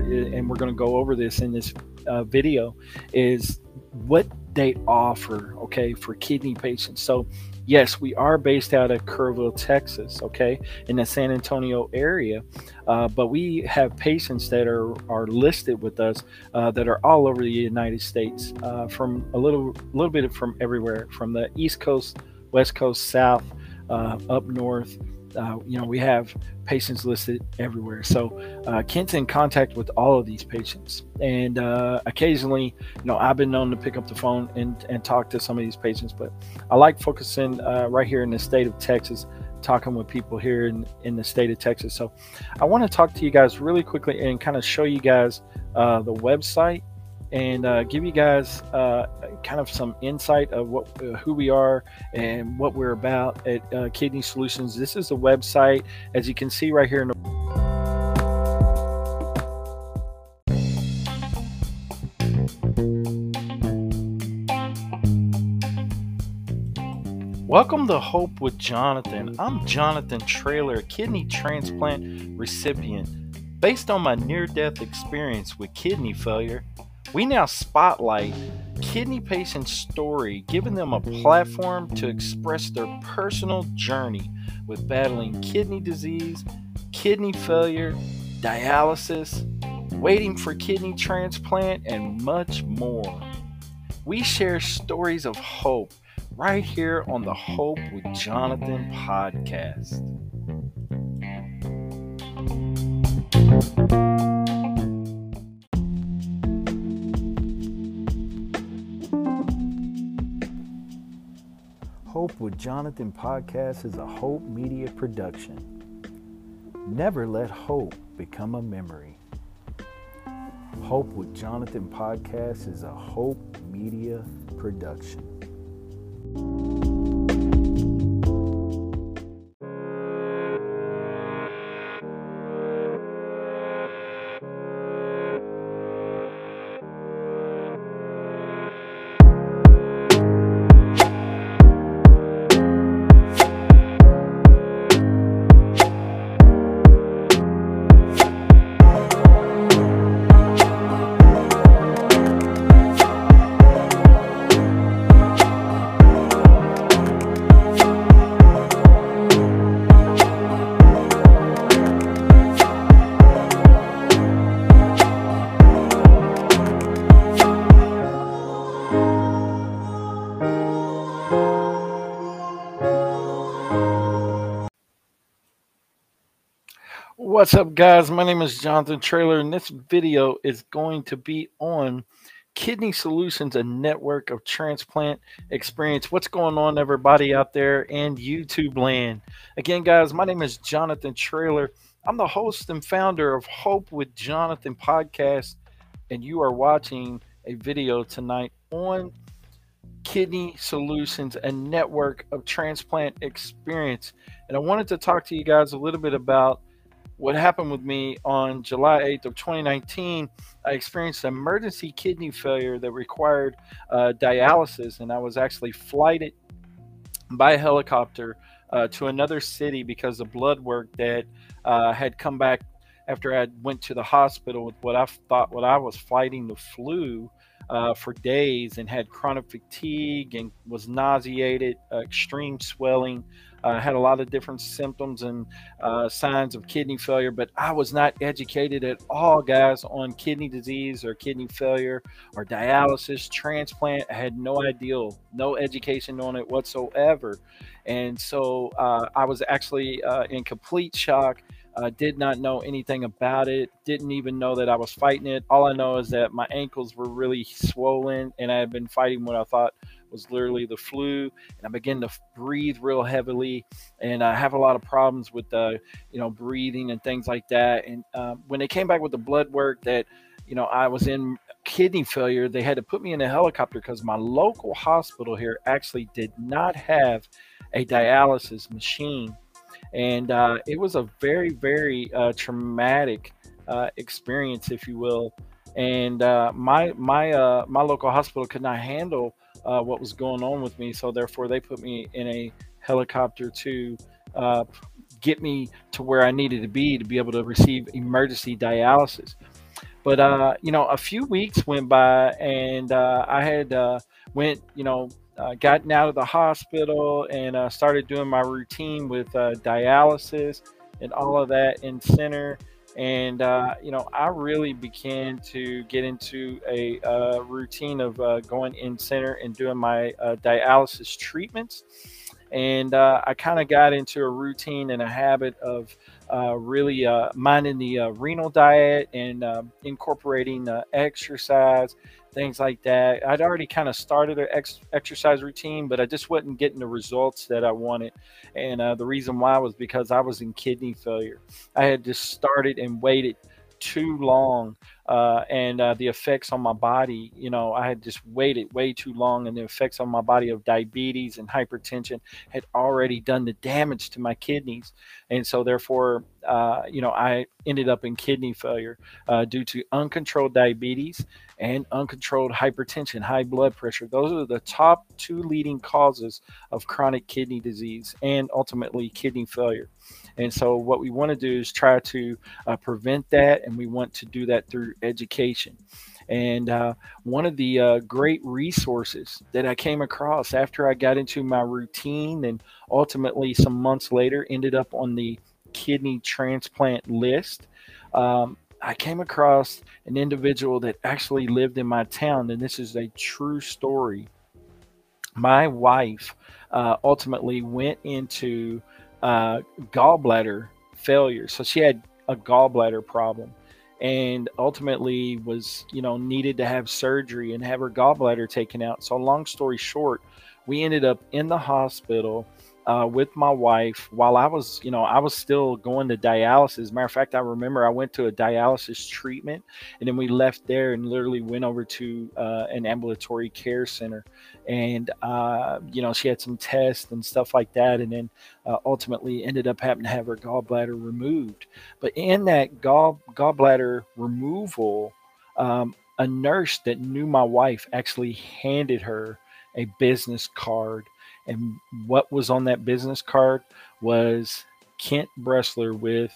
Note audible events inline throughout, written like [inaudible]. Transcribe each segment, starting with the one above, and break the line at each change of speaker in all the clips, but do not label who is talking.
and we're going to go over this in this uh, video, is what they offer, okay, for kidney patients. So, yes, we are based out of Kerrville, Texas, okay, in the San Antonio area, uh, but we have patients that are are listed with us uh, that are all over the United States, uh, from a little little bit from everywhere, from the East Coast, West Coast, South, uh, up north. Uh, you know, we have patients listed everywhere. So uh, Kent's in contact with all of these patients, and uh, occasionally, you know, I've been known to pick up the phone and and talk to some of these patients. But I like focusing uh, right here in the state of Texas, talking with people here in in the state of Texas. So I want to talk to you guys really quickly and kind of show you guys uh, the website and uh, give you guys uh, kind of some insight of what uh, who we are and what we're about at uh, Kidney Solutions. This is the website, as you can see right here in the Welcome to Hope with Jonathan. I'm Jonathan Trailer, kidney transplant recipient. Based on my near death experience with kidney failure, we now spotlight kidney patients' story, giving them a platform to express their personal journey with battling kidney disease, kidney failure, dialysis, waiting for kidney transplant, and much more. We share stories of hope right here on the Hope with Jonathan podcast. Hope with Jonathan podcast is a Hope Media production. Never let hope become a memory. Hope with Jonathan podcast is a Hope Media production. What's up, guys? My name is Jonathan Trailer, and this video is going to be on Kidney Solutions, a network of transplant experience. What's going on, everybody out there in YouTube land? Again, guys, my name is Jonathan Trailer. I'm the host and founder of Hope with Jonathan podcast, and you are watching a video tonight on Kidney Solutions, a network of transplant experience. And I wanted to talk to you guys a little bit about what happened with me on July 8th of 2019, I experienced emergency kidney failure that required uh, dialysis, and I was actually flighted by helicopter uh, to another city because of blood work that uh, had come back after I went to the hospital with what I thought what I was fighting the flu uh, for days and had chronic fatigue and was nauseated, uh, extreme swelling, uh, had a lot of different symptoms and uh, signs of kidney failure, but I was not educated at all, guys, on kidney disease or kidney failure or dialysis, transplant. I had no idea, no education on it whatsoever. And so uh, I was actually uh, in complete shock. Uh, did not know anything about it. Didn't even know that I was fighting it. All I know is that my ankles were really swollen, and I had been fighting what I thought was literally the flu, and I began to breathe real heavily, and I have a lot of problems with the, you know, breathing and things like that. And uh, when they came back with the blood work that, you know, I was in kidney failure, they had to put me in a helicopter because my local hospital here actually did not have a dialysis machine, and uh, it was a very, very uh, traumatic uh, experience, if you will and uh, my my uh, my local hospital could not handle uh, what was going on with me. So therefore, they put me in a helicopter to uh, get me to where I needed to be to be able to receive emergency dialysis. But uh, you know, a few weeks went by, and uh, I had uh, went, you know, uh, gotten out of the hospital and started doing my routine with dialysis and all of that in center. And uh, you know, I really began to get into a uh, routine of uh, going in center and doing my uh, dialysis treatments. And uh, I kind of got into a routine and a habit of uh, really minding the renal diet and incorporating exercise things like that. I'd already kind of started an ex- exercise routine, but I just wasn't getting the results that I wanted. And uh, the reason why was because I was in kidney failure. I had just started and waited too long uh, and uh, the effects on my body you know i had just waited way too long and the effects on my body of diabetes and hypertension had already done the damage to my kidneys. And so therefore uh, you know i ended up in kidney failure uh, due to uncontrolled diabetes and uncontrolled hypertension high blood pressure. Those are the top two leading causes of chronic kidney disease and ultimately kidney failure and so, what we want to do is try to uh, prevent that, and we want to do that through education. And uh, one of the uh, great resources that I came across after I got into my routine and ultimately some months later ended up on the kidney transplant list. Um, I came across an individual that actually lived in my town, and this is a true story. My wife uh, ultimately went into uh, gallbladder failure. So she had a gallbladder problem and ultimately was, you know, needed to have surgery and have her gallbladder taken out. So, long story short, we ended up in the hospital uh, with my wife while I was, you know, I was still going to dialysis. Matter of fact, I remember I went to a dialysis treatment and then we left there and literally went over to uh, an ambulatory care center. And, uh, you know, she had some tests and stuff like that. And then uh, ultimately ended up having to have her gallbladder removed. But in that gall, gallbladder removal, um, a nurse that knew my wife actually handed her a business card and what was on that business card was Kent Bressler with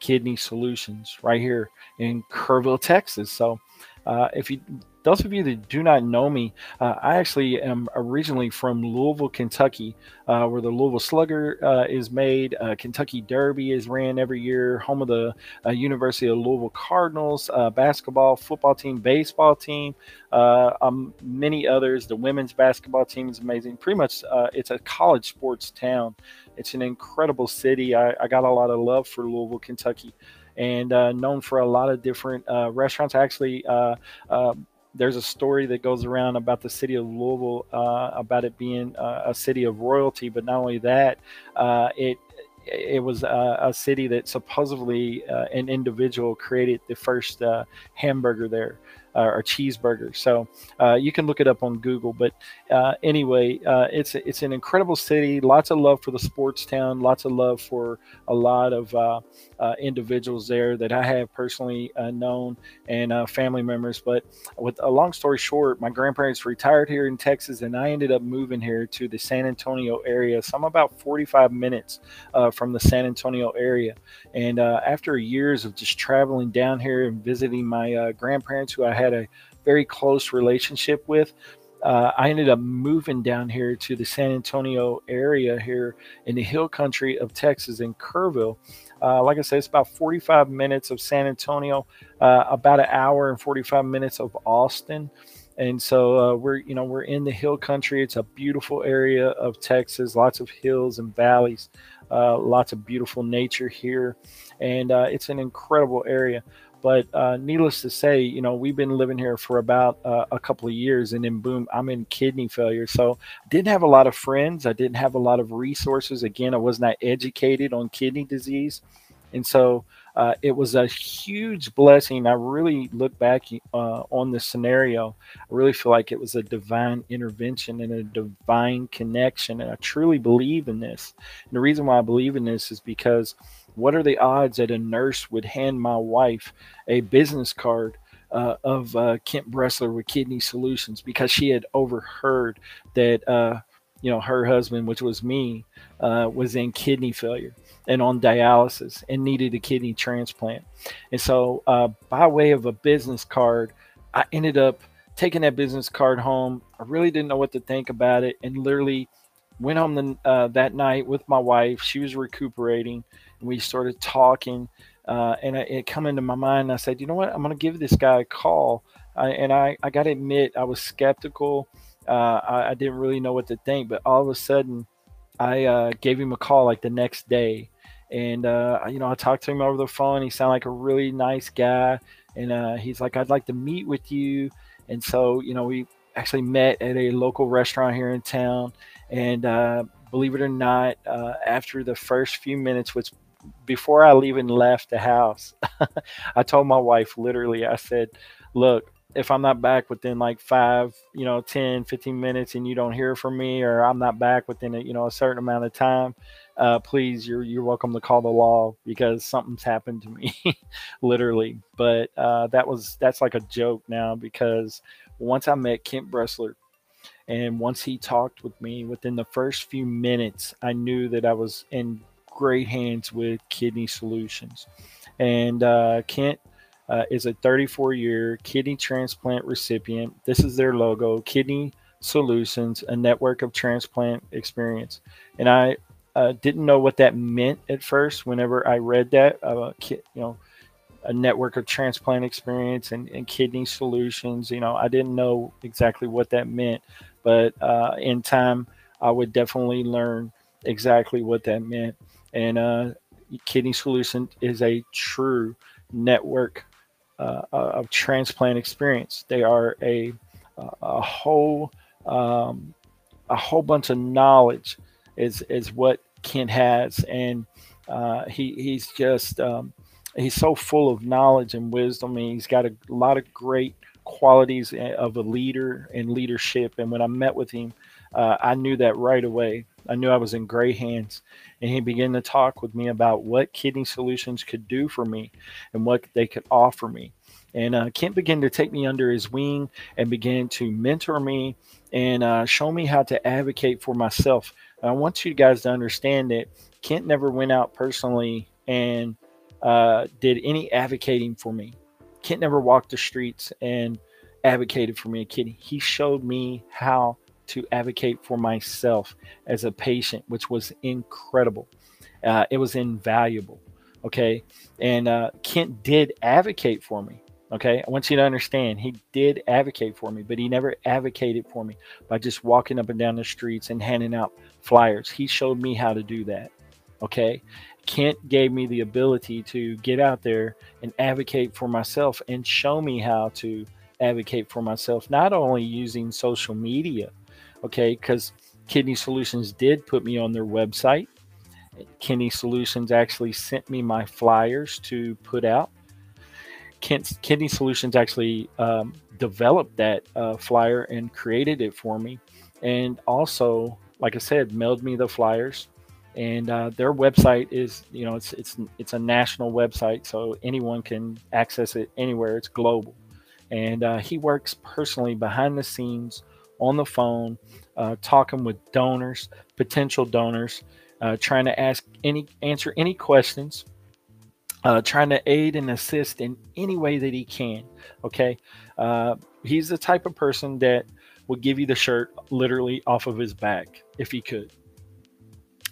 Kidney Solutions right here in Kerrville, Texas. So uh, if you those of you that do not know me, uh, I actually am originally from Louisville, Kentucky, uh, where the Louisville Slugger uh, is made. Uh, Kentucky Derby is ran every year, home of the uh, University of Louisville Cardinals, uh, basketball, football team, baseball team, um, many others. The women's basketball team is amazing. Pretty much, it's a college sports town. It's an incredible city. I, I got a lot of love for Louisville, Kentucky and uh, known for a lot of different uh, restaurants. Actually, uh, there's a story that goes around about the city of Louisville, uh, about it being uh, a city of royalty. But not only that, uh, it it was a, a city that supposedly uh, an individual created the first uh, hamburger there uh, or cheeseburger. So uh, you can look it up on Google. But uh, anyway, uh, it's it's an incredible city. Lots of love for the sports town. Lots of love for a lot of uh, uh, individuals there that I have personally known and family members. But with a long story short, my grandparents retired here in Texas, and I ended up moving here to the San Antonio area. So I'm about 45 minutes from the San Antonio area. And after years of just traveling down here and visiting my grandparents, who I had had a very close relationship with. Uh, I ended up moving down here to the San Antonio area here in the hill country of Texas in Kerrville. Uh, like I said, it's about 45 minutes of San Antonio, uh, about an hour and 45 minutes of Austin. And so uh, we're, you know, we're in the hill country. It's a beautiful area of Texas, lots of hills and valleys, uh, lots of beautiful nature here, and uh, it's an incredible area. But uh, needless to say, you know, we've been living here for about uh, a couple of years, and then boom, I'm in kidney failure. So didn't have a lot of friends. I didn't have a lot of resources. Again, I was not educated on kidney disease, and so uh, it was a huge blessing. I really look back uh, on this scenario. I really feel like it was a divine intervention and a divine connection, and I truly believe in this. And the reason why I believe in this is because what are the odds that a nurse would hand my wife a business card uh, of uh, Kent Bressler with Kidney Solutions because she had overheard that uh, you know her husband, which was me, uh, was in kidney failure, and on dialysis and needed a kidney transplant. And so, uh, by way of a business card, I ended up taking that business card home. I really didn't know what to think about it, and literally went home the, uh, that night with my wife. She was recuperating, we started talking. Uh, and it come into my mind. I said, you know what? I'm going to give this guy a call. I, and I, I got to admit, I was skeptical. Uh, I, I, didn't really know what to think, but all of a sudden, I uh, gave him a call like the next day, and uh, you know I talked to him over the phone. He sounded like a really nice guy, and uh, he's like, "I'd like to meet with you." And so you know we actually met at a local restaurant here in town, and uh, believe it or not, uh, after the first few minutes, which before I even left the house, [laughs] I told my wife literally, I said, "Look, if I'm not back within like five, you know, 10, 15 minutes and you don't hear from me or I'm not back within a, you know, a certain amount of time, uh, please, you're, you're welcome to call the law because something's happened to me [laughs] literally. But uh, that was, that's like a joke now because once I met Kent Bressler and once he talked with me within the first few minutes, I knew that I was in great hands with Kidney Solutions. And uh, Kent, uh, is a 34 year kidney transplant recipient. This is their logo Kidney Solutions, a network of transplant experience. And I uh, didn't know what that meant at first whenever I read that, uh, you know, a network of transplant experience and, and, kidney solutions. You know, I didn't know exactly what that meant, but uh, in time, I would definitely learn exactly what that meant. And uh, Kidney Solution is a true network uh, of transplant experience. They are a a whole um, a whole bunch of knowledge is is what Kent has, and uh, he he's just um, he's so full of knowledge and wisdom. And he's got a lot of great qualities eh, of a leader and leadership. And when I met with him, uh, I knew that right away. I knew I was in great hands. And he began to talk with me about what kidney solutions could do for me and what they could offer me. And uh, Kent began to take me under his wing and began to mentor me and uh, show me how to advocate for myself. I want you guys to understand that Kent never went out personally and uh, did any advocating for me. Kent never walked the streets and advocated for me, a kid. He showed me how to advocate for myself as a patient, which was incredible. Uh, it was invaluable. Okay. And uh, Kent did advocate for me. Okay. I want you to understand he did advocate for me, but he never advocated for me by just walking up and down the streets and handing out flyers. He showed me how to do that. Okay. Kent gave me the ability to get out there and advocate for myself and show me how to advocate for myself, not only using social media, okay, because Kidney Solutions did put me on their website. Kidney Solutions actually sent me my flyers to put out. Kidney Solutions actually um, developed that uh, flyer and created it for me, and also, like I said, mailed me the flyers. And uh, their website is, you know, it's it's it's a national website, so anyone can access it anywhere. It's global, and uh, he works personally behind the scenes on the phone, uh, talking with donors, potential donors, uh, trying to ask any, answer any questions, uh, trying to aid and assist in any way that he can. Okay, uh, he's the type of person that would give you the shirt literally off of his back if he could.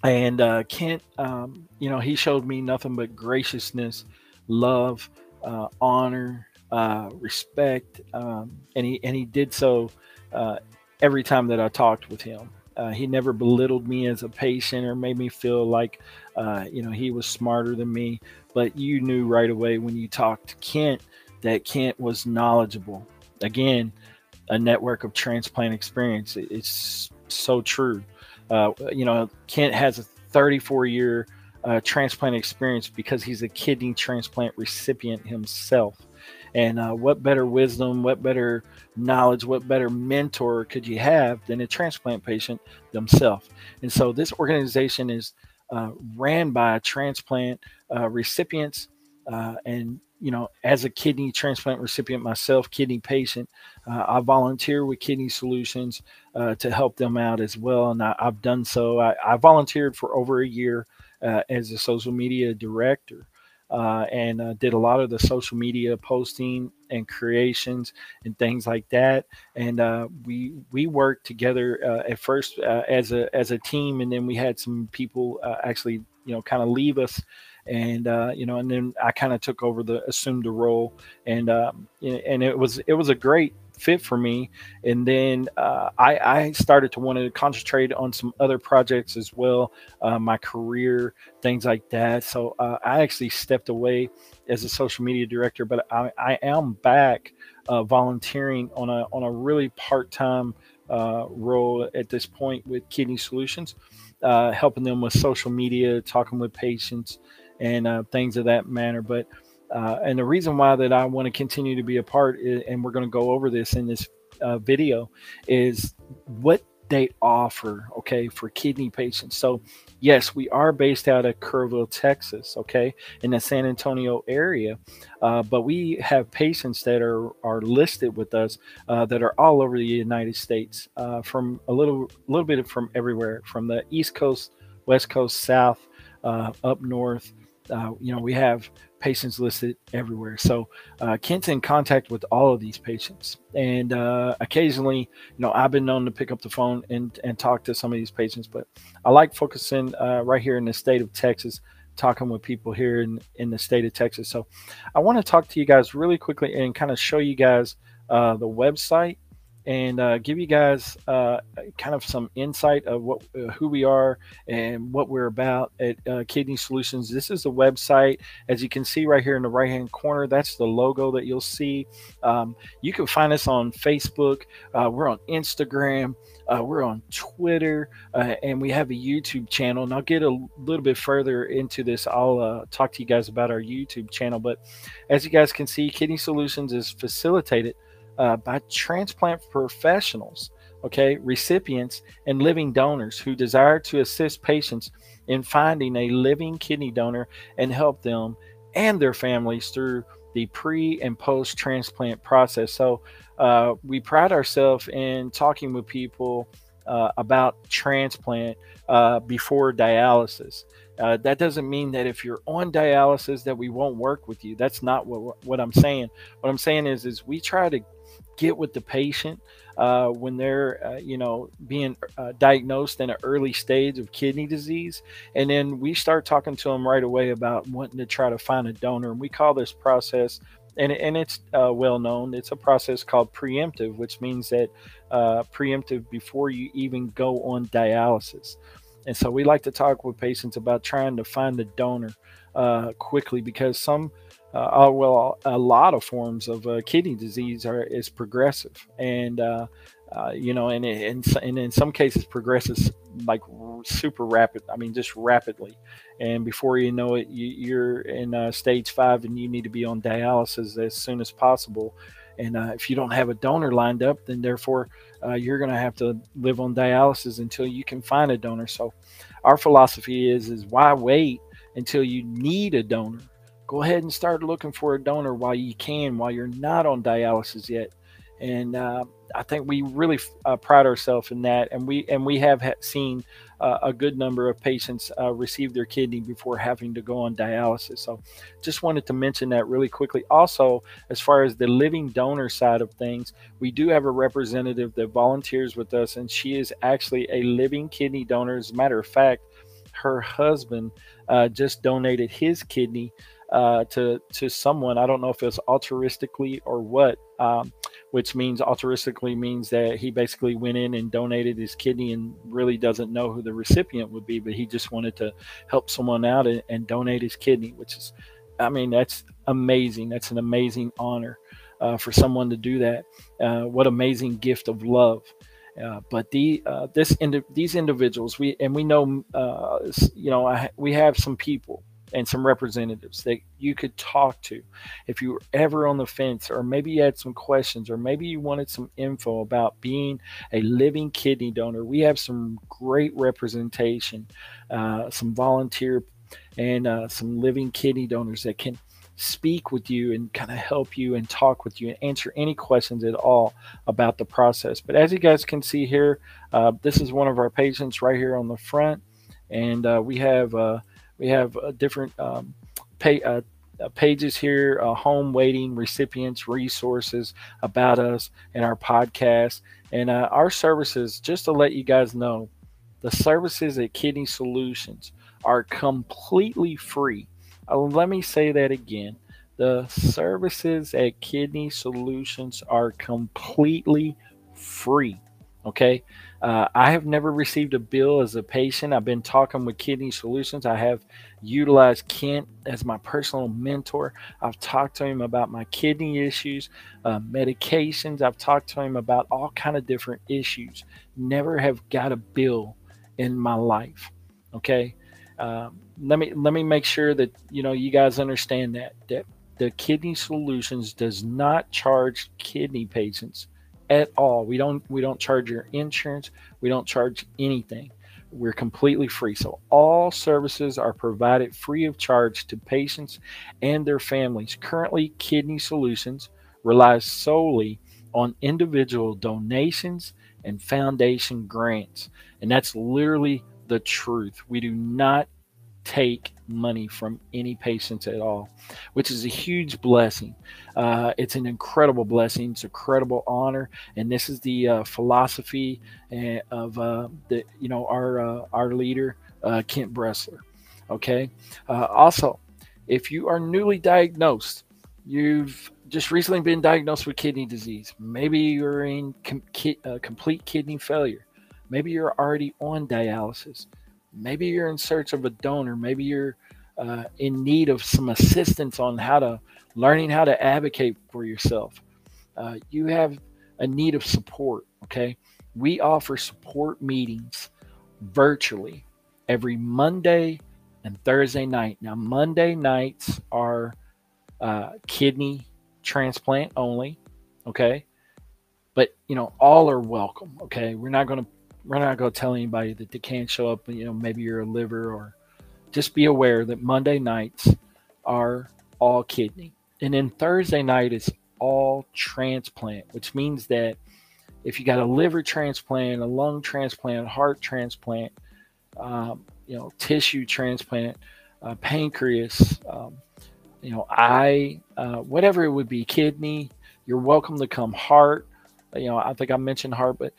And uh, Kent, um, you know, he showed me nothing but graciousness, love, uh, honor, respect, um, and he and he did so uh, every time that I talked with him. Uh, he never belittled me as a patient or made me feel like, uh, you know, he was smarter than me. But you knew right away when you talked to Kent that Kent was knowledgeable. Again, a network of transplant experience. It's so true. Uh, you know, Kent has a 34 year uh, transplant experience because he's a kidney transplant recipient himself. And uh, what better wisdom, what better knowledge, what better mentor could you have than a transplant patient themselves? And so this organization is uh, ran by transplant uh, recipients. Uh, and, you know, as a kidney transplant recipient myself, kidney patient, uh, I volunteer with Kidney Solutions uh, to help them out as well. And I, have done so. I, I volunteered for over a year as a social media director. Uh, and uh, did a lot of the social media posting and creations and things like that. And uh, we we worked together uh, at first uh, as a as a team, and then we had some people uh, actually you know kind of leave us. And you know, and then I kind of took over the assumed the role, and um, and it was it was a great fit for me. And then uh, I, I, started to want to concentrate on some other projects as well, uh, my career, things like that. So uh, I actually stepped away as a social media director, but I, I am back uh, volunteering on a on a really part time uh, role at this point with Kidney Solutions, uh, helping them with social media, talking with patients, and things of that manner. But uh, and the reason why that I want to continue to be a part, is, and we're going to go over this in this uh, video, is what they offer, okay, for kidney patients. So, yes, we are based out of Kerrville, Texas, okay, in the San Antonio area, uh, but we have patients that are are listed with us uh, that are all over the United States, uh, from a little little bit from everywhere, from the East Coast, West Coast, South, uh, up north. Uh, you know, we have patients listed everywhere. So uh, Kent's in contact with all of these patients, and uh, occasionally, you know, I've been known to pick up the phone and and talk to some of these patients. But I like focusing uh, right here in the state of Texas, talking with people here in in the state of Texas. So I want to talk to you guys really quickly and kind of show you guys uh, the website and uh, give you guys uh, kind of some insight of what uh, who we are and what we're about at uh, Kidney Solutions. This is the website, as you can see right here in the right hand corner. That's the logo that you'll see. Um, you can find us on Facebook. Uh, we're on Instagram. Uh, we're on Twitter, and we have a YouTube channel. And I'll get a little bit further into this. I'll talk to you guys about our YouTube channel. But as you guys can see, Kidney Solutions is facilitated uh, by transplant professionals, okay, recipients, and living donors who desire to assist patients in finding a living kidney donor and help them and their families through the pre and post transplant process. So, uh, we pride ourselves in talking with people uh, about transplant uh, before dialysis. Uh, that doesn't mean that if you're on dialysis that we won't work with you. That's not what what I'm saying. What I'm saying is is we try to get with the patient uh, when they're uh, you know being uh, diagnosed in an early stage of kidney disease. And then we start talking to them right away about wanting to try to find a donor. And we call this process and, and it's uh, well known it's a process called preemptive which means that uh, preemptive before you even go on dialysis. And so we like to talk with patients about trying to find a donor uh, quickly because some uh, uh, well, a lot of forms of uh, kidney disease are is progressive, and uh, uh you know, and, and and in some cases progresses like super rapid. I mean, just rapidly, and before you know it, you, are in uh, stage five, and you need to be on dialysis as soon as possible. And if you don't have a donor lined up, then therefore you're going to have to live on dialysis until you can find a donor. So, our philosophy is is why wait until you need a donor go ahead and start looking for a donor while you can, while you're not on dialysis yet. And uh, I think we really uh, pride ourselves in that, and we and we have ha- seen uh, a good number of patients uh, receive their kidney before having to go on dialysis. So, just wanted to mention that really quickly. Also, as far as the living donor side of things, we do have a representative that volunteers with us, and she is actually a living kidney donor. As a matter of fact, her husband uh, just donated his kidney uh, to to someone. I don't know if it's altruistically or what, um, which means altruistically means that he basically went in and donated his kidney and really doesn't know who the recipient would be, but he just wanted to help someone out and, and donate his kidney, which is, I mean, that's amazing. That's an amazing honor uh, for someone to do that. Uh, what amazing gift of love. Uh, but the uh, this indi- these individuals we and we know uh, you know I, we have some people and some representatives that you could talk to if you were ever on the fence or maybe you had some questions or maybe you wanted some info about being a living kidney donor. We have some great representation uh, some volunteer and uh, some living kidney donors that can speak with you and kind of help you and talk with you and answer any questions at all about the process. But as you guys can see here uh, this is one of our patients right here on the front. And uh, we have uh, We have uh, different um, pay, uh, uh, pages here, uh, home waiting, recipients, resources about us, and our podcast. And uh, our services, just to let you guys know, the services at Kidney Solutions are completely free. Uh, let me say that again. The services at Kidney Solutions are completely free. Okay. Uh, I have never received a bill as a patient. I've been talking with Kidney Solutions. I have utilized Kent as my personal mentor. I've talked to him about my kidney issues, uh, medications. I've talked to him about all kind of different issues. Never have got a bill in my life. Okay. Uh, let me let me make sure that you know you guys understand that that the Kidney Solutions does not charge kidney patients at all. We don't we don't charge your insurance. We don't charge anything. We're completely free. So all services are provided free of charge to patients and their families. Currently, Kidney Solutions relies solely on individual donations and foundation grants. And that's literally the truth. We do not take money from any patients at all, which is a huge blessing. Uh, it's an incredible blessing. It's a credible honor, and this is the uh, philosophy eh, of uh, the you know our uh, our leader uh, Kent Bressler. Okay. Uh, also, if you are newly diagnosed, you've just recently been diagnosed with kidney disease. Maybe you're in com- ki- complete kidney failure. Maybe you're already on dialysis maybe you're in search of a donor. Maybe you're uh, in need of some assistance on how to learning how to advocate for yourself. Uh, you have a need of support okay? We offer support meetings virtually every monday and thursday night. Now monday nights are uh, kidney transplant only okay? But you know all are welcome okay? We're not going to we're not going to tell anybody that they can't show up. You know, maybe you're a liver or just be aware that Monday nights are all kidney. And then Thursday night is all transplant, which means that if you got a liver transplant, a lung transplant, heart transplant, um, you know, tissue transplant, uh, pancreas, um, you know, eye, uh, whatever it would be, kidney, you're welcome to come. Heart, you know, I think I mentioned heart, but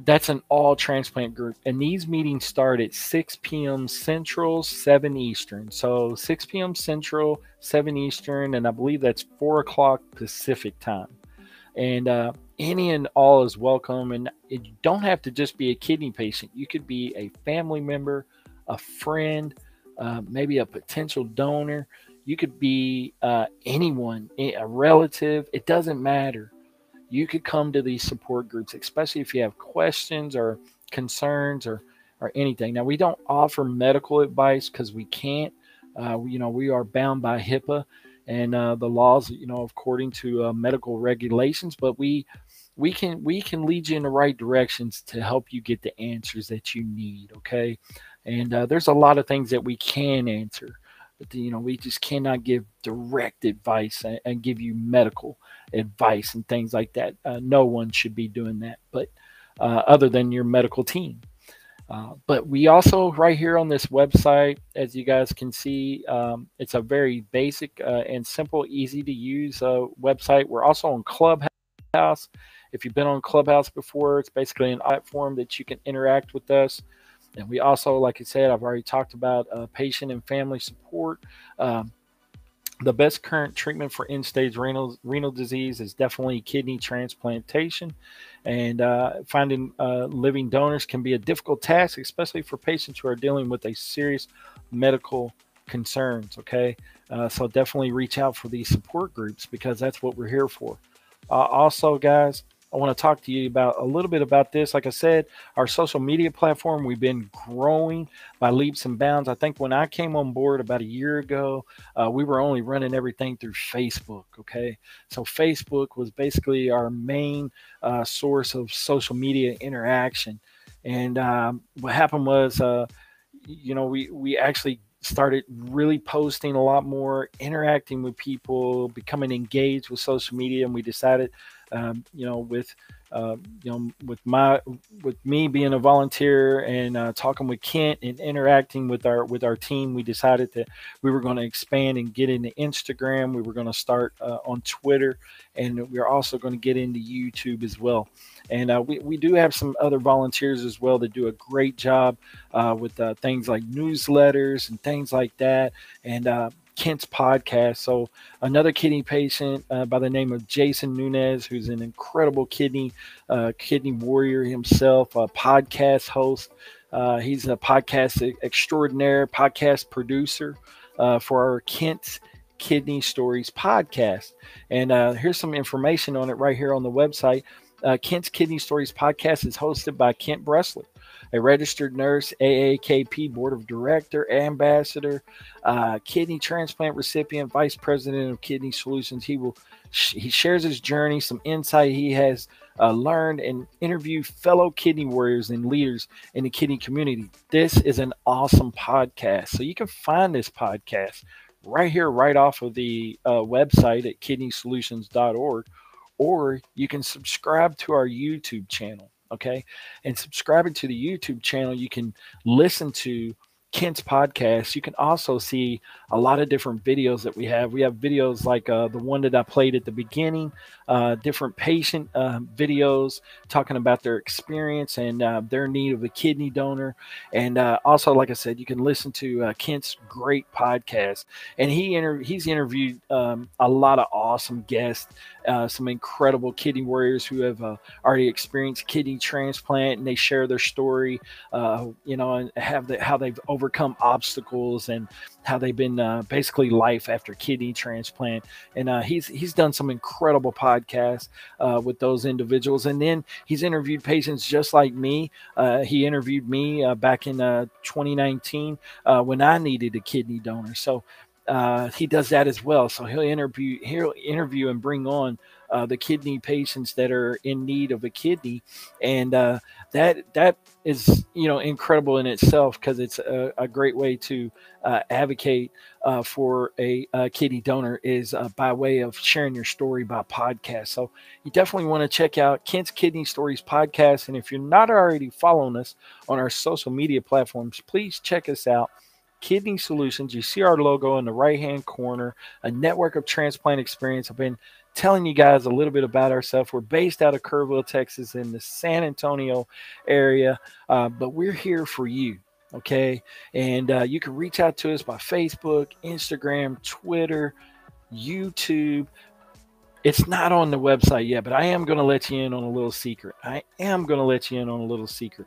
that's an all transplant group. And these meetings start at 6 p.m. Central, 7 Eastern. So 6 p.m. Central, 7 Eastern, and I believe that's 4 o'clock Pacific time. And uh, any and all is welcome. And you don't have to just be a kidney patient, you could be a family member, a friend, uh, maybe a potential donor. You could be uh, anyone, a relative. It doesn't matter you could come to these support groups, especially if you have questions or concerns or or anything. Now we don't offer medical advice because we can't. Uh, you know, we are bound by HIPAA and uh, the laws. You know, according to uh, medical regulations, but we we can we can lead you in the right directions to help you get the answers that you need. Okay, and uh, there's a lot of things that we can answer but you know we just cannot give direct advice and, and give you medical advice and things like that. Uh, no one should be doing that but uh, other than your medical team. Uh, but we also right here on this website as you guys can see um, it's a very basic uh, and simple easy to use uh, website. We're also on clubhouse. If you've been on clubhouse before it's basically an platform that you can interact with us and we also, like I said, I've already talked about uh, patient and family support. Um, the best current treatment for end-stage renal renal disease is definitely kidney transplantation, and uh, finding uh, living donors can be a difficult task, especially for patients who are dealing with a serious medical concerns. Okay, uh, so definitely reach out for these support groups because that's what we're here for. Uh, also, guys, I want to talk to you about a little bit about this. Like I said, our social media platform, we've been growing by leaps and bounds. I think when I came on board about a year ago, uh, we were only running everything through Facebook. Okay. So Facebook was basically our main uh, source of social media interaction. And um, what happened was, uh, you know, we, we actually started really posting a lot more, interacting with people, becoming engaged with social media, and we decided um, you know, with uh, you know, with my with me being a volunteer and uh, talking with Kent and interacting with our with our team, we decided that we were going to expand and get into Instagram. We were going to start uh, on Twitter, and we're also going to get into YouTube as well. And uh, we we do have some other volunteers as well that do a great job uh, with uh, things like newsletters and things like that. And Kent's podcast. So another kidney patient uh, by the name of Jason Nunez, who's an incredible kidney uh, kidney warrior himself, a podcast host. Uh, he's a podcast extraordinaire, podcast producer uh, for our Kent Kidney Stories podcast. And uh, here's some information on it right here on the website. Uh, Kent's Kidney Stories podcast is hosted by Kent Bressler a registered nurse, AAKP board of director, ambassador, uh, kidney transplant recipient, vice president of Kidney Solutions. He will he shares his journey, some insight he has uh, learned, and interview fellow kidney warriors and leaders in the kidney community. This is an awesome podcast, so you can find this podcast right here, right off of the uh, website at kidneysolutions.org, or you can subscribe to our YouTube channel okay and subscribing to the youtube channel you can listen to Kent's podcast, you can also see a lot of different videos that we have. We have videos like uh, the one that I played at the beginning, uh, different patient uh, videos talking about their experience and uh, their need of a kidney donor. And uh, also, like I said, you can listen to uh, Kent's great podcast. And he inter- he's interviewed um, a lot of awesome guests, some incredible kidney warriors who have already experienced kidney transplant and they share their story, you know, and have the, how they've overcome obstacles and how they've been uh, basically life after kidney transplant. And uh, he's he's done some incredible podcasts uh, with those individuals. And then he's interviewed patients just like me. Uh, he interviewed me uh, back in uh, 2019 when I needed a kidney donor. So uh, he does that as well. So he'll interview he'll interview and bring on uh, the kidney patients that are in need of a kidney, and uh, that that is you know incredible in itself because it's a, a, great way to uh, advocate uh, for a, a, kidney donor is uh, by way of sharing your story by podcast. So you definitely want to check out Kent's Kidney Stories podcast, and if you're not already following us on our social media platforms, please check us out. Kidney Solutions. You see our logo in the right hand corner, a network of transplant experience. I've been telling you guys a little bit about ourselves. We're based out of Kerrville, Texas, in the San Antonio area, uh, but we're here for you. Okay. And uh, you can reach out to us by Facebook, Instagram, Twitter, YouTube. It's not on the website yet, but I am going to let you in on a little secret. I am going to let you in on a little secret.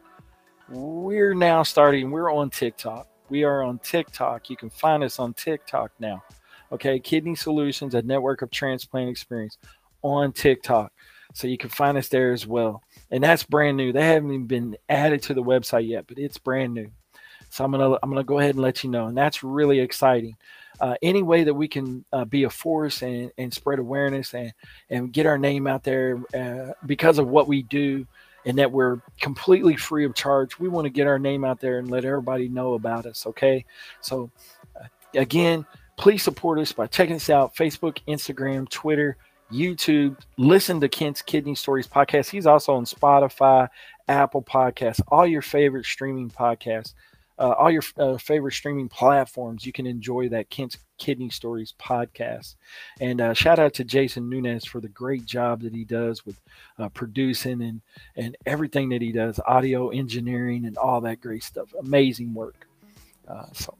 We're now starting, we're on TikTok. We are on TikTok. You can find us on TikTok now. Okay, Kidney Solutions, a network of transplant experience on TikTok. So you can find us there as well. And that's brand new. They haven't even been added to the website yet, but it's brand new. So I'm gonna I'm gonna go ahead and let you know, and that's really exciting. Uh, any way that we can uh, be a force and, and spread awareness and and get our name out there uh, because of what we do, and that we're completely free of charge. We want to get our name out there and let everybody know about us. Okay, so uh, again, Please support us by checking us out Facebook, Instagram, Twitter, YouTube. Listen to Kent's Kidney Stories podcast. He's also on Spotify, Apple Podcasts, all your favorite streaming podcasts, uh, all your uh, favorite streaming platforms. You can enjoy that Kent's Kidney Stories podcast. And uh, shout out to Jason Nunez for the great job that he does with uh, producing and and everything that he does, audio engineering and all that great stuff. Amazing work. Uh, so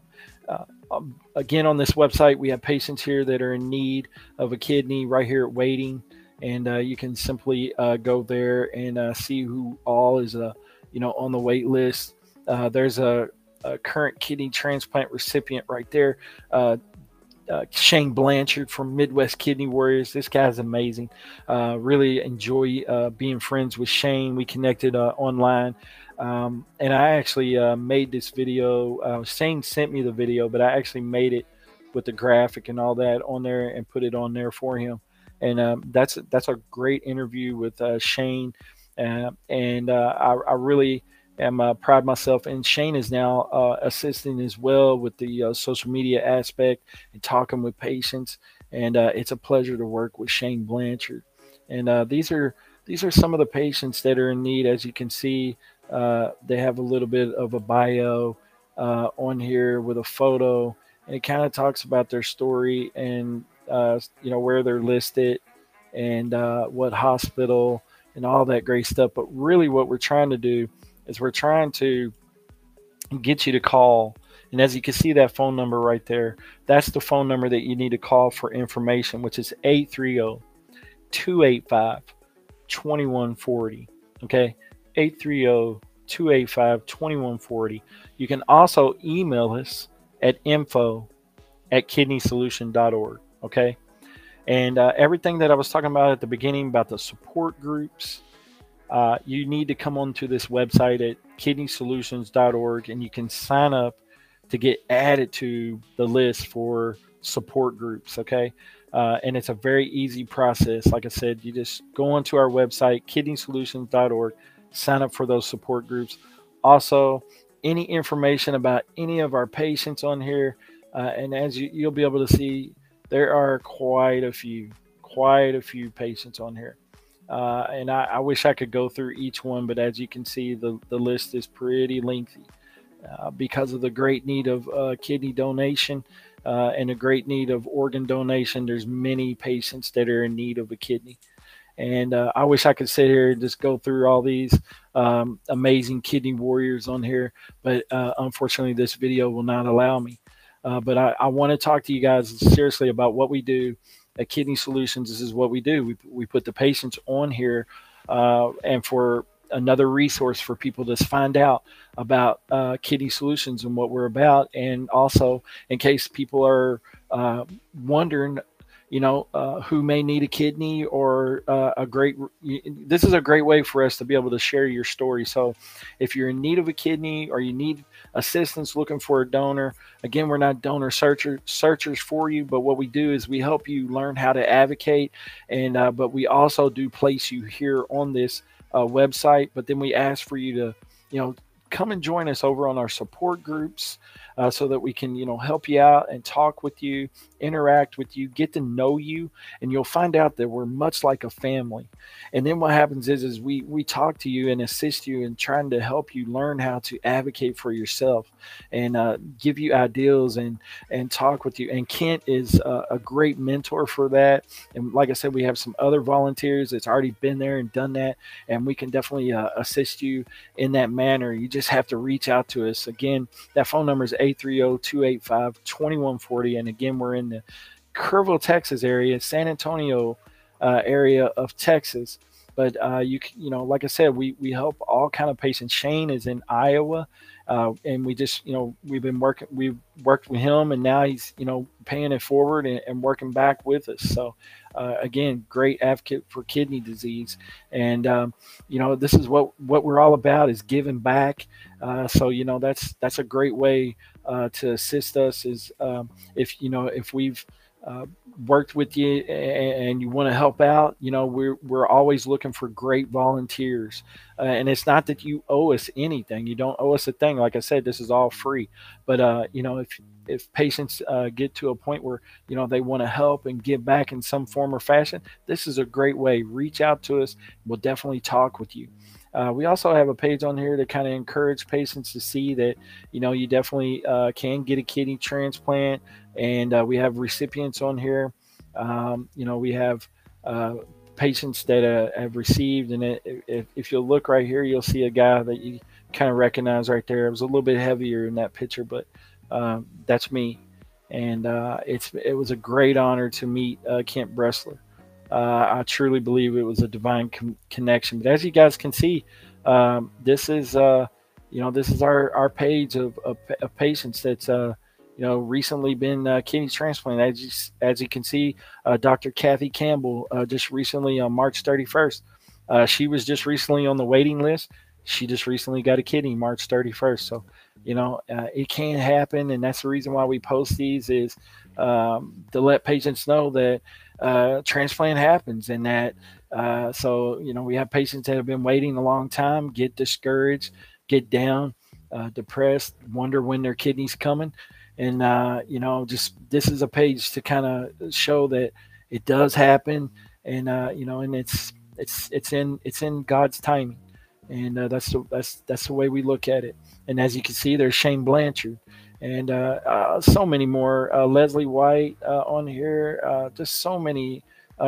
uh, um, again, on this website, we have patients here that are in need of a kidney right here at waiting, and uh, you can simply uh, go there and uh, see who all is uh, you know on the wait list. There's a, a, current kidney transplant recipient right there. Shane Blanchard from Midwest Kidney Warriors. This guy's amazing. really enjoy being friends with Shane. We connected online. Um, and I actually uh, made this video. Uh, Shane sent me the video, but I actually made it with the graphic and all that on there and put it on there for him. And um, that's that's a great interview with uh, Shane, uh, and uh, I, I, really am uh, proud myself. And Shane is now assisting as well with the social media aspect and talking with patients. And it's a pleasure to work with Shane Blanchard. And these are these are some of the patients that are in need. As you can see, uh, they have a little bit of a bio uh, on here with a photo, and it kind of talks about their story and uh, you know where they're listed and uh, what hospital and all that great stuff. But really, what we're trying to do is we're trying to get you to call. And as you can see that phone number right there, that's the phone number that you need to call for information, which is 830 285 2140. Okay, 830 285 2140. You can also email us at info at kidneysolution.org. Okay, and uh, everything that I was talking about at the beginning about the support groups, uh, you need to come onto this website at kidneysolutions.org and you can sign up to get added to the list for support groups. Okay. Uh, and it's a very easy process. Like I said, you just go onto our website, kidneysolutions.org, sign up for those support groups. Also, any information about any of our patients on here, uh, and as you, you'll be able to see, there are quite a few, quite a few patients on here. Uh, and I, I, wish I could go through each one, but as you can see, the, the list is pretty lengthy uh, because of the great need of uh, kidney donation uh, and a great need of organ donation. There's many patients that are in need of a kidney. And uh, I wish I could sit here and just go through all these um, amazing kidney warriors on here, but uh, unfortunately, this video will not allow me. but I, I want to talk to you guys seriously about what we do at Kidney Solutions, this is what we do. We, we put the patients on here uh, and for another resource for people to find out about uh, Kidney Solutions and what we're about. And also, in case people are uh, wondering you know, uh, who may need a kidney or uh, a great. This is a great way for us to be able to share your story. So, if you're in need of a kidney or you need assistance looking for a donor, again, we're not donor searcher, searchers for you, but what we do is we help you learn how to advocate, and uh, but we also do place you here on this uh, website. But then we ask for you to, you know, come and join us over on our support groups uh, so that we can, you know, help you out and talk with you, interact with you, get to know you, and you'll find out that we're much like a family. And then what happens is, is we we talk to you and assist you in trying to help you learn how to advocate for yourself and uh, give you ideals and and talk with you. And Kent is a, a great mentor for that. And like I said, we have some other volunteers that's already been there and done that, and we can definitely uh, assist you in that manner. You just have to reach out to us. Again, that phone number is 830-285-2140. And again, we're in the Kerrville, Texas area, San Antonio uh, area of Texas. But uh, you you know, like I said, we we help all kind of patients. Shane is in Iowa, uh, and we just you know we've been working we've worked with him, and now he's you know paying it forward and, and working back with us. So uh, again, great advocate for kidney disease, and um, you know this is what what we're all about is giving back. Uh, so you know that's that's a great way uh, to assist us. Is um, if you know if we've uh, worked with you and, you want to help out, you know, we're, we're always looking for great volunteers. Uh, and it's not that you owe us anything. You don't owe us a thing. Like I said, this is all free. But, uh, you know, if, if patients uh, get to a point where, you know, they want to help and give back in some form or fashion, this is a great way. Reach out to us. We'll definitely talk with you. Uh, we also have a page on here to kind of encourage patients to see that you know you definitely uh, can get a kidney transplant, and uh, we have recipients on here. Um, you know, we have uh, patients that uh, have received, and it, if, if you look right here, you'll see a guy that you kind of recognize right there. It was a little bit heavier in that picture, but um, that's me, and uh, it's it was a great honor to meet Kent Bressler. Uh, I truly believe it was a divine com- connection. But as you guys can see, um, this is uh, you know this is our our page of, of, of patients that's uh, you know recently been uh, kidney transplanted. As you, as you can see, uh, Dr. Kathy Campbell uh, just recently on March 31st. she was just recently on the waiting list. She just recently got a kidney March 31st. So you know it can happen, and that's the reason why we post these is um, to let patients know that uh, transplant happens and that uh, so you know we have patients that have been waiting a long time get discouraged get down uh, depressed wonder when their kidneys coming. And uh, you know just this is a page to kind of show that it does happen and uh, you know and it's it's it's in it's in God's timing, and uh, that's the that's that's the way we look at it. And as you can see, there's Shane Blanchard, and uh, uh, so many more. Uh, Leslie White uh, on here, uh, just so many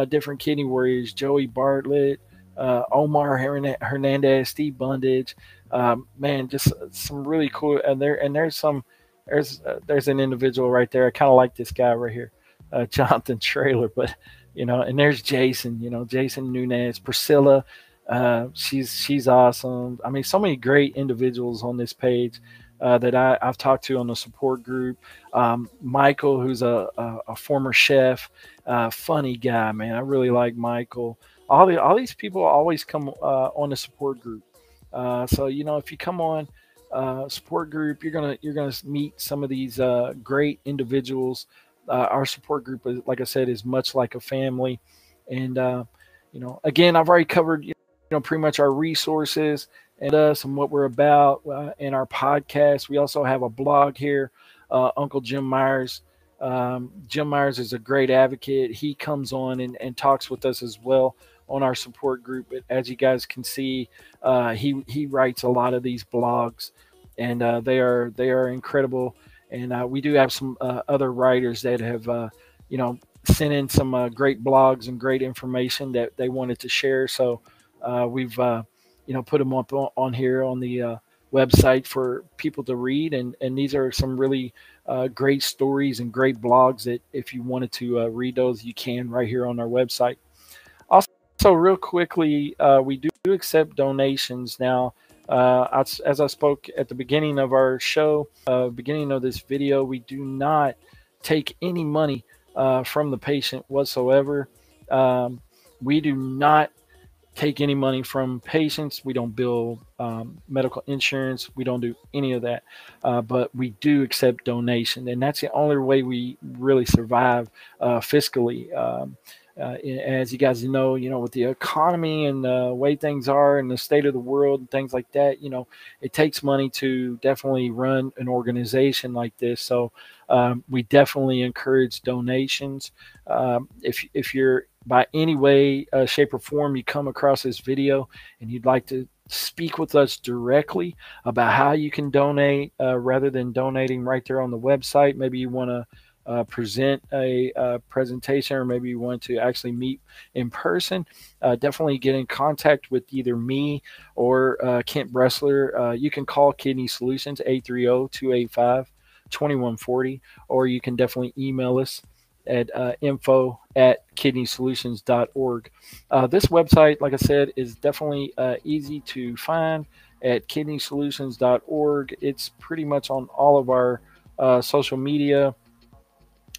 different kidney warriors. Joey Bartlett, Omar Hernandez, Steve Bundage. Um, man, just some really cool. And there and there's some there's there's an individual right there. I kind of like this guy right here, [laughs] Jonathan Trailer, but you know, and there's Jason. You know, Jason Nunez, Priscilla. Uh, she's she's awesome. I mean, so many great individuals on this page uh, that I, have talked to on the support group. Um, Michael, who's a, a, a former chef, uh, funny guy, man. I really like Michael. All the all these people always come uh, on the support group. Uh, so you know, if you come on support group, you're gonna you're gonna meet some of these great individuals. our support group, is, like I said, is much like a family, and you know, again, I've already covered you know pretty much our resources and us and what we're about uh, in our podcast. We also have a blog here, uh, Uncle Jim Myers. Um, Jim Myers is a great advocate. He comes on and, and talks with us as well on our support group. But as you guys can see, uh, he he writes a lot of these blogs, and uh, they are they are incredible. And uh, we do have some uh, other writers that have you know sent in some great blogs and great information that they wanted to share. So we've you know, put them up on here on the uh, website for people to read. And, and these are some really uh, great stories and great blogs that if you wanted to uh, read those, you can right here on our website. Also, real quickly, uh, we do accept donations now. Uh, as I spoke at the beginning of our show, uh, beginning of this video, we do not take any money from the patient whatsoever. Um, we do not take any money from patients. We don't bill um, medical insurance. We don't do any of that. Uh, but we do accept donation, and that's the only way we really survive uh, fiscally. Um, uh, as you guys know, you know, with the economy and the way things are and the state of the world and things like that, you know, it takes money to definitely run an organization like this. So um, we definitely encourage donations. Um, if if you're by any way, uh, shape, or form you come across this video and you'd like to speak with us directly about how you can donate uh, rather than donating right there on the website, maybe you want to uh, present a, uh, presentation or maybe you want to actually meet in person, uh, definitely get in contact with either me or uh, Kent Bressler. Uh, you can call Kidney Solutions 830 285 2140, or you can definitely email us at uh, info at kidneysolutions.org. Uh, this website, like I said, is definitely uh, easy to find at kidneysolutions.org. It's pretty much on all of our uh, social media.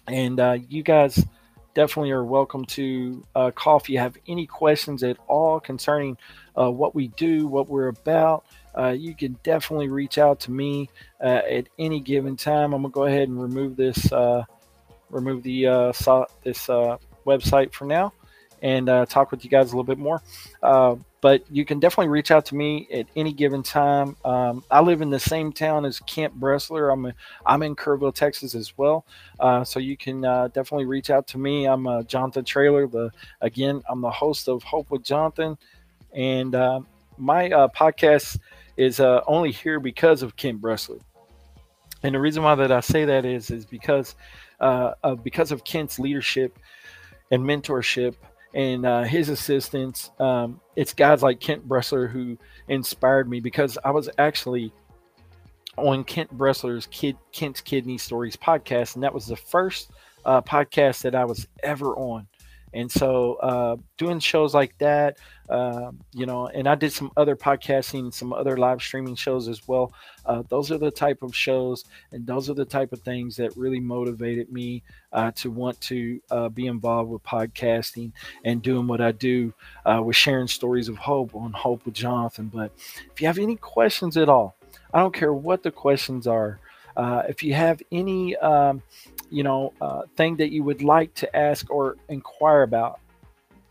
And uh, you guys definitely are welcome to uh, call if you have any questions at all concerning what we do, what we're about. you can definitely reach out to me at any given time. I'm going to go ahead and remove this remove the uh, this uh, website for now and uh, talk with you guys a little bit more. Uh, but you can definitely reach out to me at any given time. Um, I live in the same town as Kent Bressler. I'm a, I'm in Kerrville, Texas as well. Uh, so you can uh, definitely reach out to me. I'm Jonathan Trailer. The again, I'm the host of Hope with Jonathan, and my podcast is only here because of Kent Bressler. And the reason why that I say that is is because uh, uh, because of Kent's leadership and mentorship and uh, his assistance. Um, it's guys like Kent Bressler who inspired me because I was actually on Kent Bressler's Kid Kent's Kidney Stories podcast, and that was the first uh, podcast that I was ever on. And so, uh, doing shows like that, uh, you know, and I did some other podcasting, some other live streaming shows as well. Uh, those are the type of shows, and those are the type of things that really motivated me uh, to want to uh, be involved with podcasting and doing what I do uh, with sharing stories of hope on Hope with Jonathan. But if you have any questions at all, I don't care what the questions are. if you have any um, you know, uh, thing that you would like to ask or inquire about,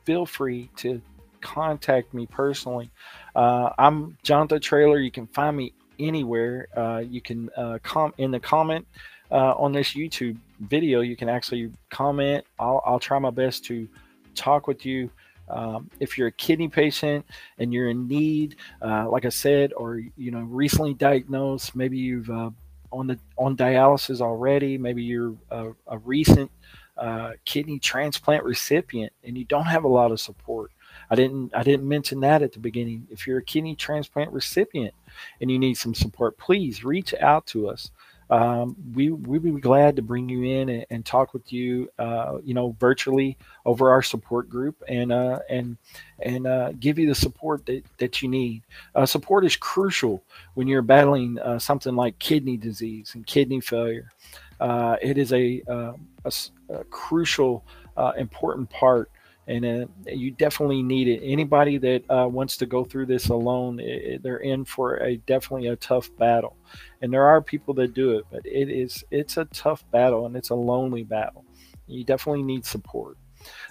feel free to contact me personally. Uh, I'm Jonathan Trailer. You can find me anywhere. Uh, you can uh, com in the comment uh, on this YouTube video. You can actually comment. I'll, I'll try my best to talk with you Um, if you're a kidney patient and you're in need, uh, like I said, or you know, recently diagnosed, maybe you've on the on dialysis already, maybe you're a, a recent uh, kidney transplant recipient and you don't have a lot of support. I didn't I didn't mention that at the beginning. If you're a kidney transplant recipient and you need some support, please reach out to us um, we we'd be glad to bring you in and, and talk with you, uh, you know, virtually over our support group and uh, and and uh, give you the support that, that you need. Uh, support is crucial when you're battling uh, something like kidney disease and kidney failure. Uh, it is a, a, a crucial, important part and uh, you definitely need it. Anybody that uh, wants to go through this alone, it, they're in for a definitely a tough battle. And there are people that do it, but it is it's a tough battle and it's a lonely battle. You definitely need support.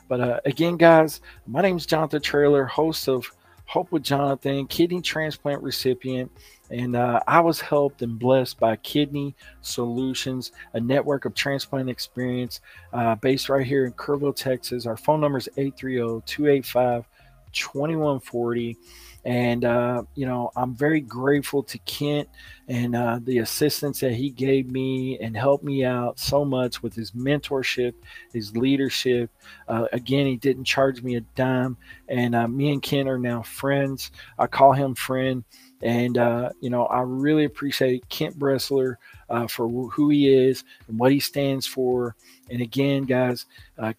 But uh, again, guys, my name is Jonathan trailer host of Hope with Jonathan, kidney transplant recipient. And uh, I was helped and blessed by Kidney Solutions, a network of transplant experience uh, based right here in Kerrville, Texas. Our phone number is 830 285 2140. And, uh, you know, I'm very grateful to Kent and uh, the assistance that he gave me and helped me out so much with his mentorship, his leadership. Uh, again, he didn't charge me a dime. And uh, me and Kent are now friends. I call him friend. And, uh, you know, I really appreciate Kent Bressler uh, for who he is and what he stands for. And again, guys,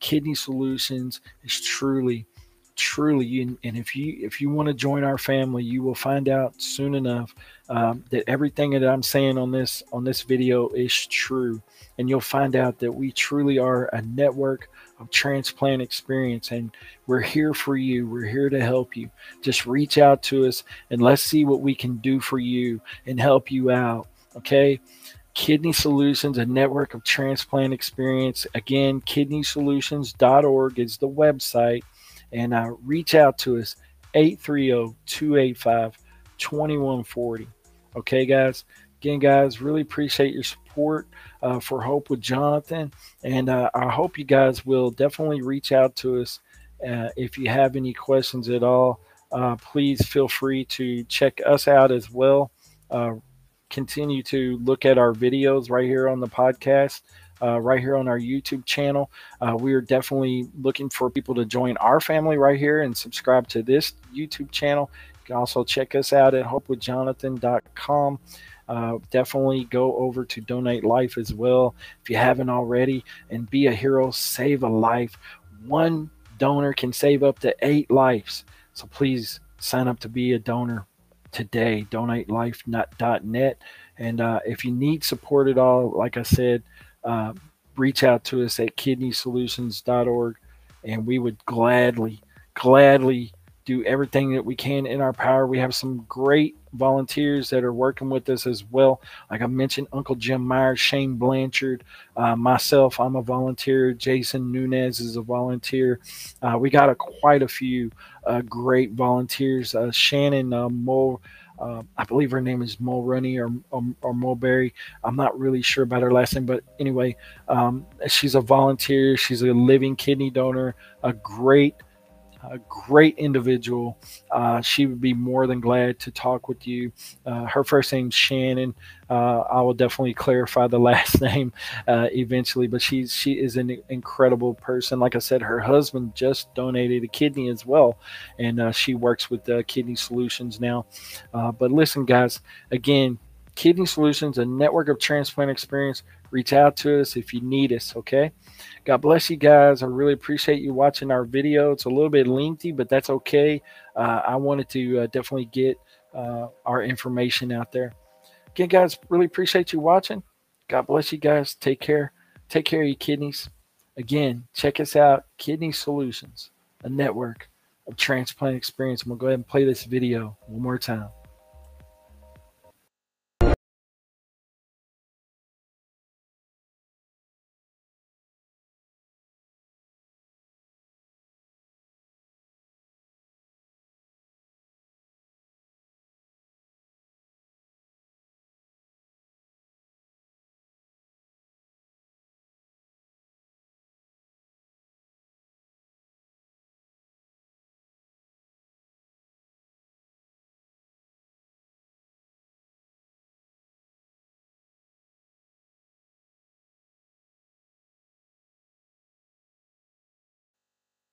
Kidney Solutions is truly truly and if you if you want to join our family you will find out soon enough um, that everything that i'm saying on this on this video is true. And you'll find out that we truly are a network of transplant experience and we're here for you. We're here to help you. Just reach out to us and let's see what we can do for you and help you out okay? Kidney Solutions, a network of transplant experience. Again, kidneysolutions.org is the website and uh, reach out to us 830-285-2140 okay guys? Again guys really appreciate your support uh, for hope with jonathan. And uh, i hope you guys will definitely reach out to us uh, if you have any questions at all. Uh, please feel free to check us out as well. Uh, continue to look at our videos right here on the podcast uh, right here on our YouTube channel. Uh, we are definitely looking for people to join our family right here and subscribe to this YouTube channel. You can also check us out at hopewithjonathan.com. Uh, definitely go over to Donate Life as well if you haven't already and be a hero, save a life. One donor can save up to eight lives. So please sign up to be a donor today. DonateLife.net. And uh, if you need support at all, like I said, uh, reach out to us at kidneysolutions.org and we would gladly, gladly do everything that we can in our power. We have some great volunteers that are working with us as well. Like I mentioned, Uncle Jim Myers, Shane Blanchard, uh, myself, I'm a volunteer. Jason Nunez is a volunteer. Uh, we got a, quite a few uh, great volunteers. Uh, Shannon uh, Moore uh, I believe her name is Mulroney or, or, or Mulberry. I'm not really sure about her last name, but anyway, um, she's a volunteer. She's a living kidney donor, a great a great individual. Uh, she would be more than glad to talk with you. Uh, her first name's Shannon. Uh, I will definitely clarify the [laughs] last name uh, eventually, but she's she is an incredible person. Like I said, her husband just donated a kidney as well, and uh, she works with Kidney Solutions now. Uh, but listen, guys, again, Kidney Solutions, a network of transplant experience. Reach out to us if you need us. Okay. God bless you guys. I really appreciate you watching our video. It's a little bit lengthy, but that's okay. Uh, I wanted to uh, definitely get uh, our information out there. Again, guys, really appreciate you watching. God bless you guys. Take care. Take care of your kidneys. Again, check us out, Kidney Solutions, a network of transplant experience. I'm going to go ahead and play this video one more time.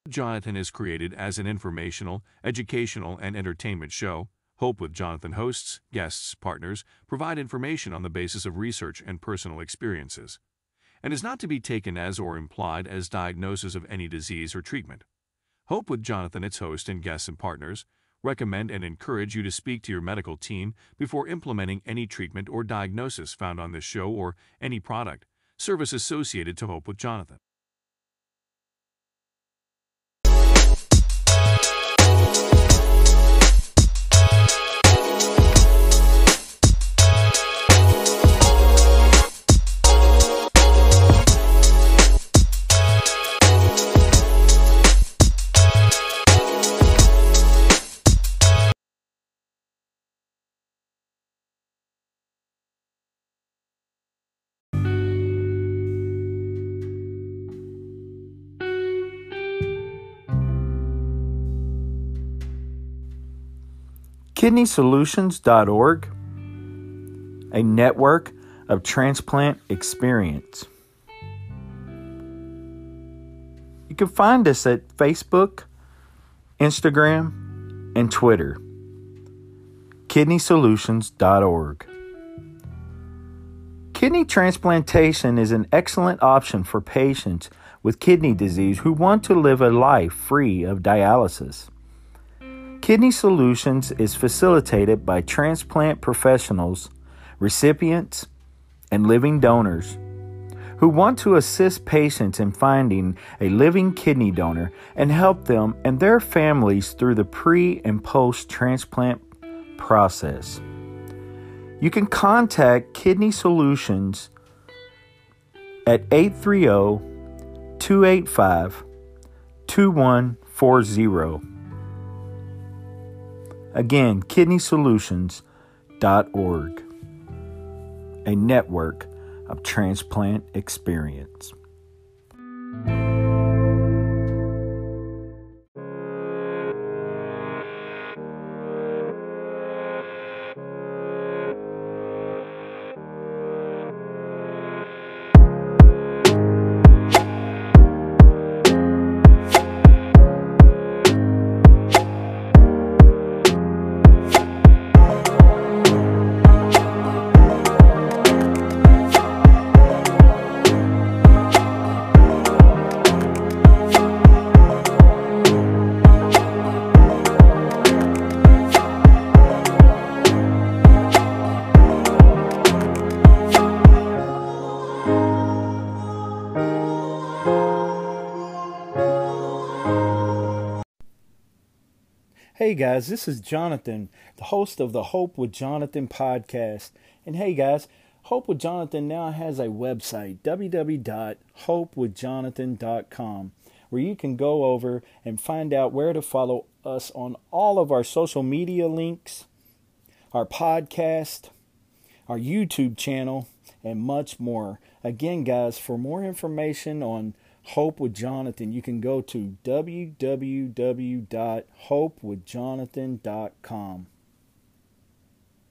Jonathan is created as an informational, educational, and entertainment show. Hope with Jonathan hosts, guests, partners provide information on the basis of research and personal experiences, and is not to be taken as or implied as diagnosis of any disease or treatment. Hope with Jonathan, its host, and guests and partners recommend and encourage you to speak to your medical team before implementing any treatment or diagnosis found on this show or any product, service associated to Hope with Jonathan.
KidneySolutions.org, a network of transplant experience. You can find us at Facebook, Instagram, and Twitter. KidneySolutions.org. Kidney transplantation is an excellent option for patients with kidney disease who want to live a life free of dialysis. Kidney Solutions is facilitated by transplant professionals, recipients, and living donors who want to assist patients in finding a living kidney donor and help them and their families through the pre and post transplant process. You can contact Kidney Solutions at 830 285 2140. Again, kidneysolutions.org, a network of transplant experience. Guys, this is Jonathan, the host of the Hope with Jonathan podcast. And hey guys, Hope with Jonathan now has a website, www.hopewithjonathan.com, where you can go over and find out where to follow us on all of our social media links, our podcast, our YouTube channel, and much more. Again, guys, for more information on Hope with Jonathan, you can go to www.hopewithjonathan.com.